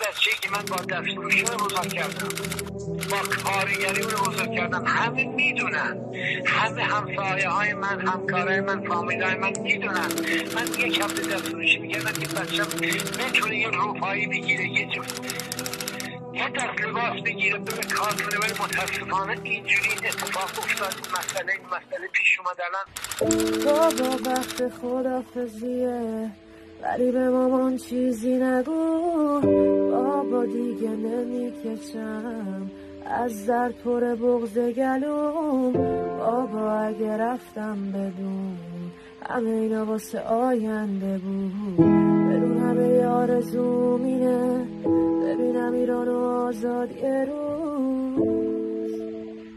بچه که من با دستفروشی رو بزرگ کردم. با کارگری رو بزرگ کردم. همه می‌دونن. همه همسایه های من همکارای من فامیل های من می‌دونن. من یک هفته دستفروشی می‌کردم که بچم بتونه یه روپایی بگیره یه یه دست لباس بگیره به کار کنه. ولی متاسفانه اینجوری اتفاق افتاد. مسئله مسئله پیش اومد الان. بابا وقت خدافزیه. ولی به مامان چیزی نگو. بابا دیگه نمی‌کشم. از در پر بغز گلوم. بابا اگه رفتم بدون. همه اینا واسه آینده بود. بدون همه آرزوم اینه ببینم ایران و آزاد یه روز.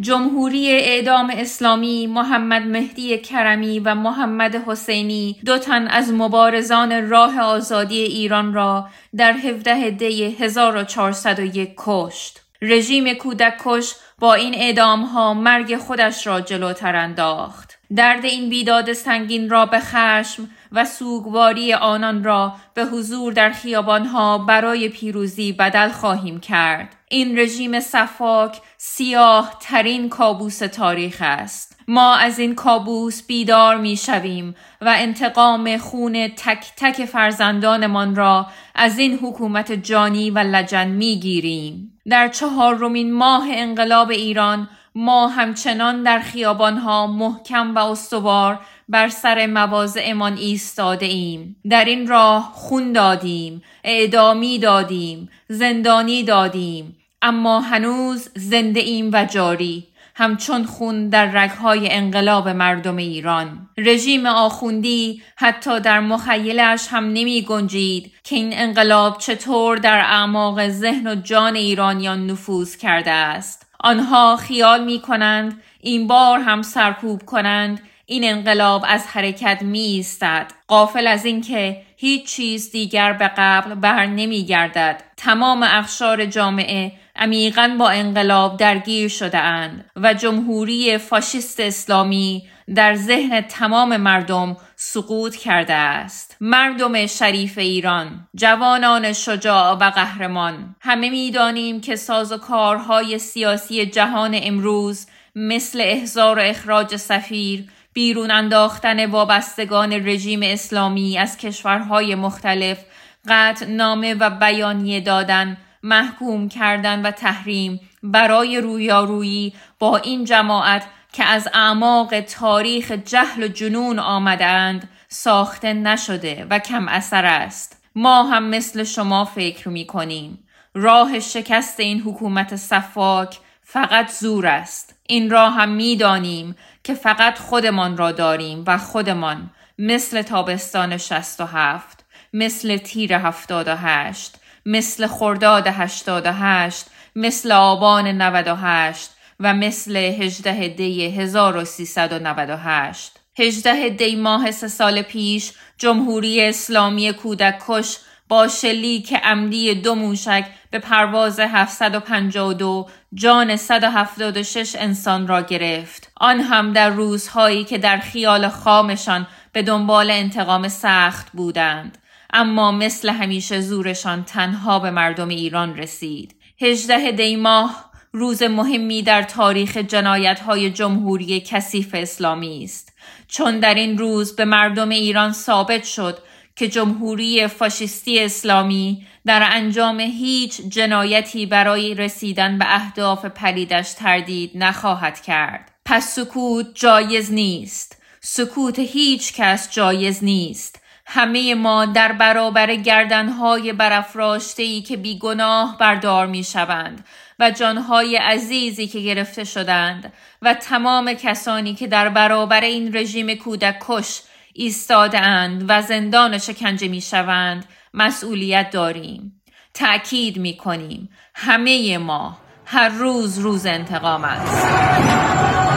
جمهوری اعدام اسلامی محمد مهدی کرمی و محمد حسینی دو تن از مبارزان راه آزادی ایران را در 17 دی 1401 کشت. رژیم کودک کش با این اعدام ها مرگ خودش را جلوتر انداخت. درد این بیداد سنگین را به خشم و سوگواری آنان را به حضور در خیابانها برای پیروزی بدل خواهیم کرد. این رژیم صفاک سیاه ترین کابوس تاریخ است. ما از این کابوس بیدار می شویم و انتقام خون تک تک فرزندانمان را از این حکومت جانی و لجن می گیریم. در چهارمین ماه انقلاب ایران ما همچنان در خیابانها محکم و استوار بر سر مواضعمان ایستاده ایم در این راه خون دادیم اعدامی دادیم زندانی دادیم اما هنوز زنده ایم و جاری. همچون خون در رگهای انقلاب مردم ایران. رژیم آخوندی حتی در مخیلش هم نمی گنجید که این انقلاب چطور در اعماق ذهن و جان ایرانیان نفوذ کرده است. آنها خیال می کنند این بار هم سرکوب کنند این انقلاب از حرکت می ایستد قافل از اینکه هیچ چیز دیگر به قبل بر نمی گردد تمام اخشار جامعه عمیقا با انقلاب درگیر شده اند و جمهوری فاشیست اسلامی در ذهن تمام مردم سقوط کرده است. مردم شریف ایران جوانان شجاع و قهرمان همه می‌دانیم که ساز و کارهای سیاسی جهان امروز مثل احضار و اخراج سفیر بیرون انداختن وابستگان رژیم اسلامی از کشورهای مختلف قطع نامه و بیانیه دادن محکوم کردن و تحریم برای رویارویی با این جماعت که از اعماق تاریخ جهل و جنون آمدند ساخته نشده و کم اثر است. ما هم مثل شما فکر می کنیم راه شکست این حکومت صفاک فقط زور است. این راه هم می دانیم که فقط خودمان را داریم و خودمان مثل تابستان 67 مثل تیر 78 مثل خرداد 88 مثل آبان 98 و مثل 18 دی 1398 18 دی ماه سه سال پیش جمهوری اسلامی کودک کش با شلیک عمدی دو موشک به پرواز 752 جان 176 انسان را گرفت. آن هم در روزهایی که در خیال خامشان به دنبال انتقام سخت بودند. اما مثل همیشه زورشان تنها به مردم ایران رسید. 18 دی ماه روز مهمی در تاریخ جنایت های جمهوری کثیف اسلامی است. چون در این روز به مردم ایران ثابت شد که جمهوری فاشیستی اسلامی در انجام هیچ جنایتی برای رسیدن به اهداف پلیدش تردید نخواهد کرد. پس سکوت جایز نیست. سکوت هیچ کس جایز نیست. همه ما در برابر گردنهای برافراشته که بیگناه بردار می شوند و جانهای عزیزی که گرفته شدند و تمام کسانی که در برابر این رژیم کودک کش ایستادهاند و زندان شکنجه می شوند مسئولیت داریم. تأکید می کنیم همه ما هر روز روز انتقام است.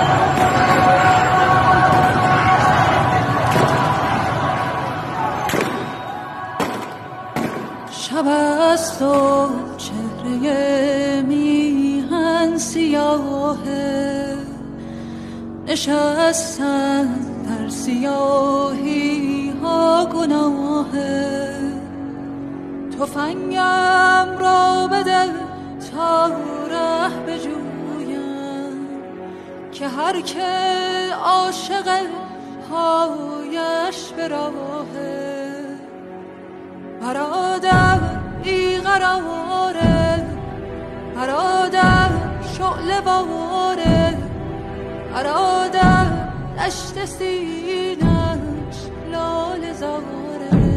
است و چهره میهن سیاهه نشستن در سیاهی ها گناهه تفنگم را بده تا ره بجویم. که هر که عاشق پایش به راهه برادر قراره برادر شعله باره برادر دشت سینش لال زاره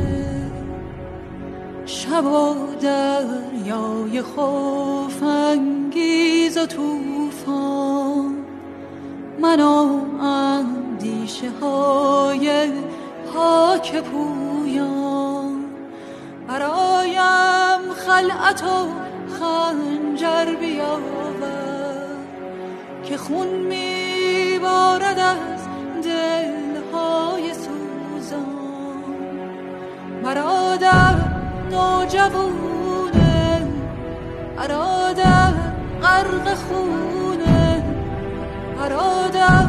شب و دریای خوف انگیز و توفان من و اندیشه های پاک پویان برایم خلعت و خنجر بیاور که خون میبارد از دلهای سوزان. برادر نوجوونه برادر غرق خونه برادر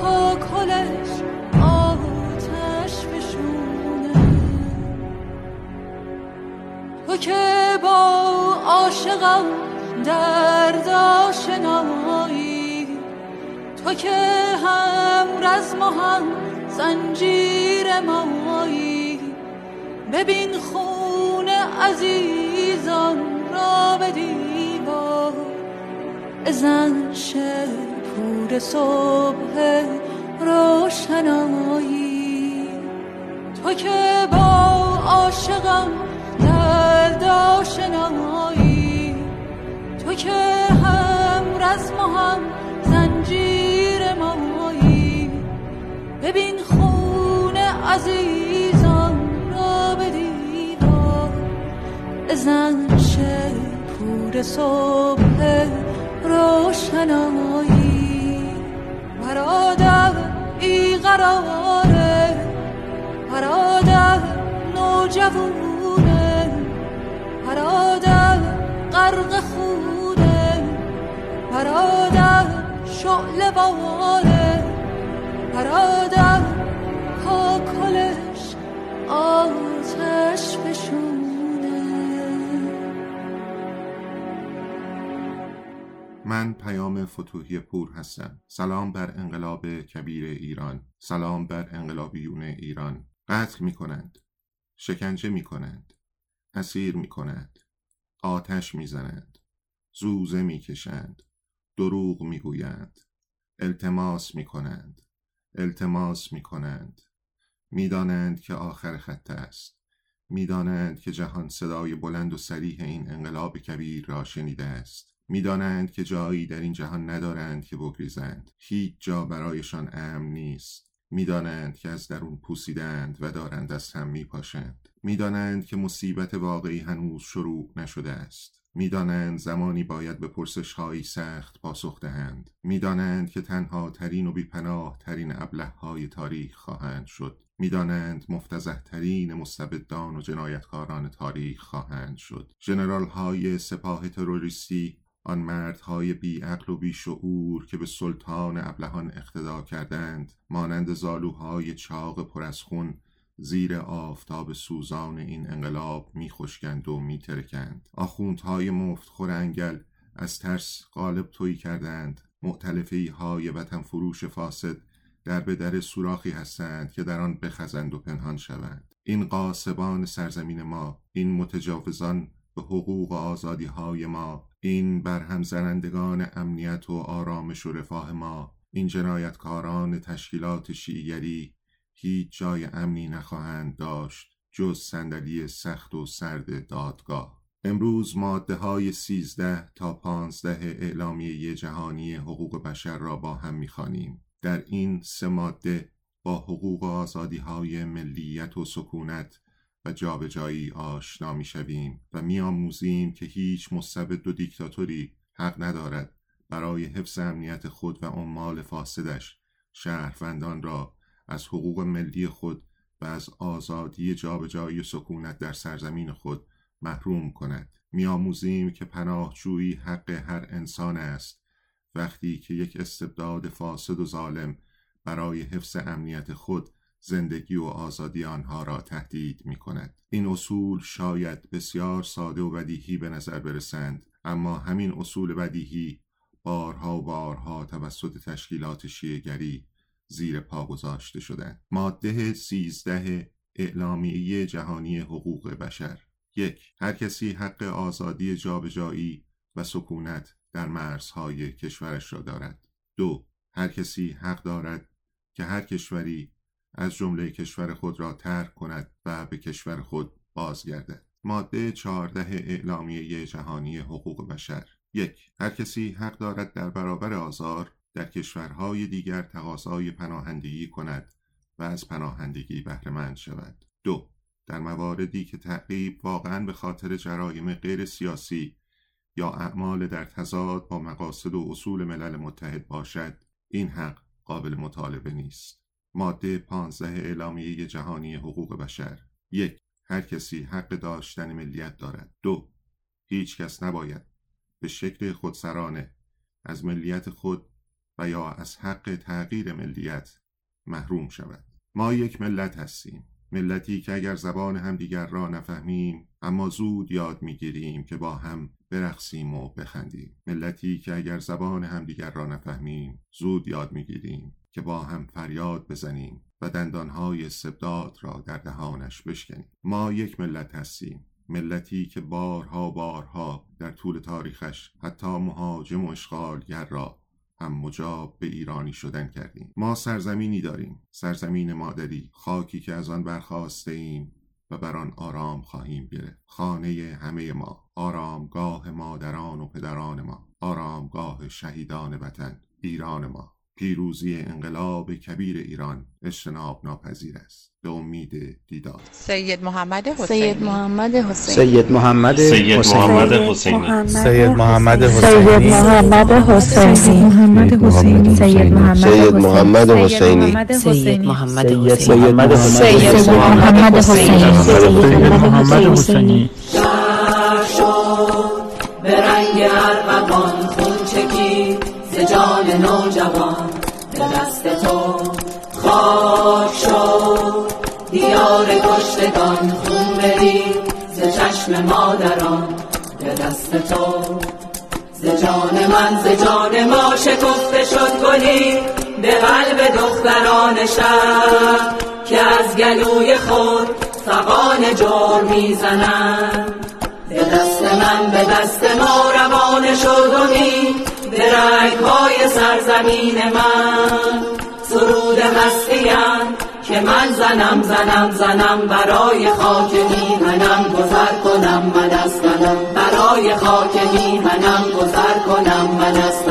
کاکلش آتش بشونه تو با عاشقم درد آشنایی. تو که هم رزم و هم زنجیر مایی ببین خون عزیزان را به دیوار. ازن پور صبح روشنایی. تو که با عاشقم آشنایی. تو که هم رزم و هم زنجیر مایی. ببین خون عزیزان را به دیوار ازن پور صبح روشنایی. برادر ای قراره برادر نوجوونه برادر غرق خونه برادر شعله باره برادر کاکلش آتش بشونه من پیام فتوحی پور هستم. سلام بر انقلاب کبیر ایران. سلام بر انقلابیون ایران. قتل می کنند شکنجه می کنند اسیر می کنند آتش می زنند زوزه می کشند دروغ می گویند التماس می کنند التماس می کنند می‌دانند که آخر خط است. می‌دانند که جهان صدای بلند و سریح این انقلاب کبیر را شنیده است. می‌دانند که جایی در این جهان ندارند که بگریزند. هیچ جا برایشان امن نیست. می‌دانند که از درون پوسیدند و دارند از هم میپاشند. می‌دانند که مصیبت واقعی هنوز شروع نشده است. می‌دانند زمانی باید به پرسش هایی سخت پاسخ دهند. می‌دانند که تنها ترین و بیپناه ترین ابله های تاریخ خواهند شد. می‌دانند مفتزه ترین مستبدان و جنایتکاران تاریخ خواهند شد. ژنرال های سپاه تروریستی آن مردهای بیعقل و بیشعور که به سلطان ابلهان اقتدا کردند مانند زالوهای چاق پر از خون زیر آفتاب سوزان این انقلاب میخشکند و میترکند. آخوندهای مفتخور انگل از ترس غالب تویی کردند. معتلفی های وطن فروش فاسد در به در سوراخی هستند که در آن بخزند و پنهان شوند. این قاسبان سرزمین ما این متجاوزان به حقوق و آزادی های ما این برهم زنندگان امنیت و آرامش و رفاه ما این جنایتکاران تشکیلات شیعیگری هیچ جای امنی نخواهند داشت جز صندلی سخت و سرد دادگاه. امروز ماده های سیزده تا پانزده اعلامیه جهانی حقوق بشر را با هم می‌خوانیم. در این سه ماده با حقوق و آزادی های ملیت و سکونت و جابجایی آشنا می‌شویم و میآموزیم که هیچ مستبد و دیکتاتوری حق ندارد برای حفظ امنیت خود و عمال فاسدش. شهروندان را از حقوق ملی خود و از آزادی جابجایی سکونت در سرزمین خود محروم کند. میآموزیم که پناهجویی حق هر انسان است. وقتی که یک استبداد فاسد و ظالم برای حفظ امنیت خود زندگی و آزادی آنها را تهدید می کند. این اصول شاید بسیار ساده و بدیهی به نظر برسند اما همین اصول بدیهی بارها و بارها توسط تشکیلات شیعگری زیر پا گذاشته شدند. ماده سیزده اعلامیه جهانی حقوق بشر یک هر کسی حق آزادی جابجایی و سکونت در مرزهای کشورش را دارد دو هر کسی حق دارد که هر کشوری از جمله کشور خود را ترک کند و به کشور خود بازگردد. ماده چهارده اعلامیه جهانی حقوق بشر. یک هر کسی حق دارد در برابر آزار در کشورهای دیگر تقاضای پناهندگی کند و از پناهندگی بهرهمند شود. دو در مواردی که تعقیب واقعا به خاطر جرایم غیر سیاسی یا اعمال در تضاد با مقاصد و اصول ملل متحد باشد این حق قابل مطالبه نیست. ماده 15 اعلامیه جهانی حقوق بشر. یک هر کسی حق داشتن ملیت دارد. دو هیچ کس نباید به شکل خودسرانه از ملیت خود و یا از حق تغییر ملیت محروم شود. ما یک ملت هستیم. ملتی که اگر زبان همدیگر را نفهمیم اما زود یاد می‌گیریم که با هم برقصیم و بخندیم. ملتی که اگر زبان همدیگر را نفهمیم زود یاد می‌گیریم که با هم فریاد بزنیم و دندانهای استبداد را در دهانش بشکنیم. ما یک ملت هستیم. ملتی که بارها بارها در طول تاریخش حتی مهاجم و اشغالگر را هم مجاب به ایرانی شدن کردیم. ما سرزمینی داریم. سرزمین مادری خاکی که از آن برخواسته ایم و بر آن آرام خواهیم گرفت. خانه همه ما آرامگاه مادران و پدران ما آرامگاه شهیدان وطن ایران ما. پیروزی انقلاب کبیر ایران اجتناب ناپذیر است به امید دیدار سید محمد حسینی سید محمد حسینی سید محمد سید محمد حسینی سید محمد سید حسینی محمد حسینی محمد حسینی سید محمد سید محمد حسینی سید محمد سید حسینی محمد سید حسینی محمد حسینی سید محمد حسینی به رنگ ارغوان خون چکید ز جان نوجوان دست تو. خاک شد. دیار کشتگان خون برید ز چشم مادران به دست تو. ز جان من ز جان ما شکفته شد گلی. به قلب دختران شهر که از گلوی خود فقان جور می‌زنند. به دست من به دست ما روان شد امید به رنگهای سرزمین من سرود هستیم که من زنم زنم زنم برای خاک میهنم گذر کنم من از برای خاک میهنم گذر کنم من از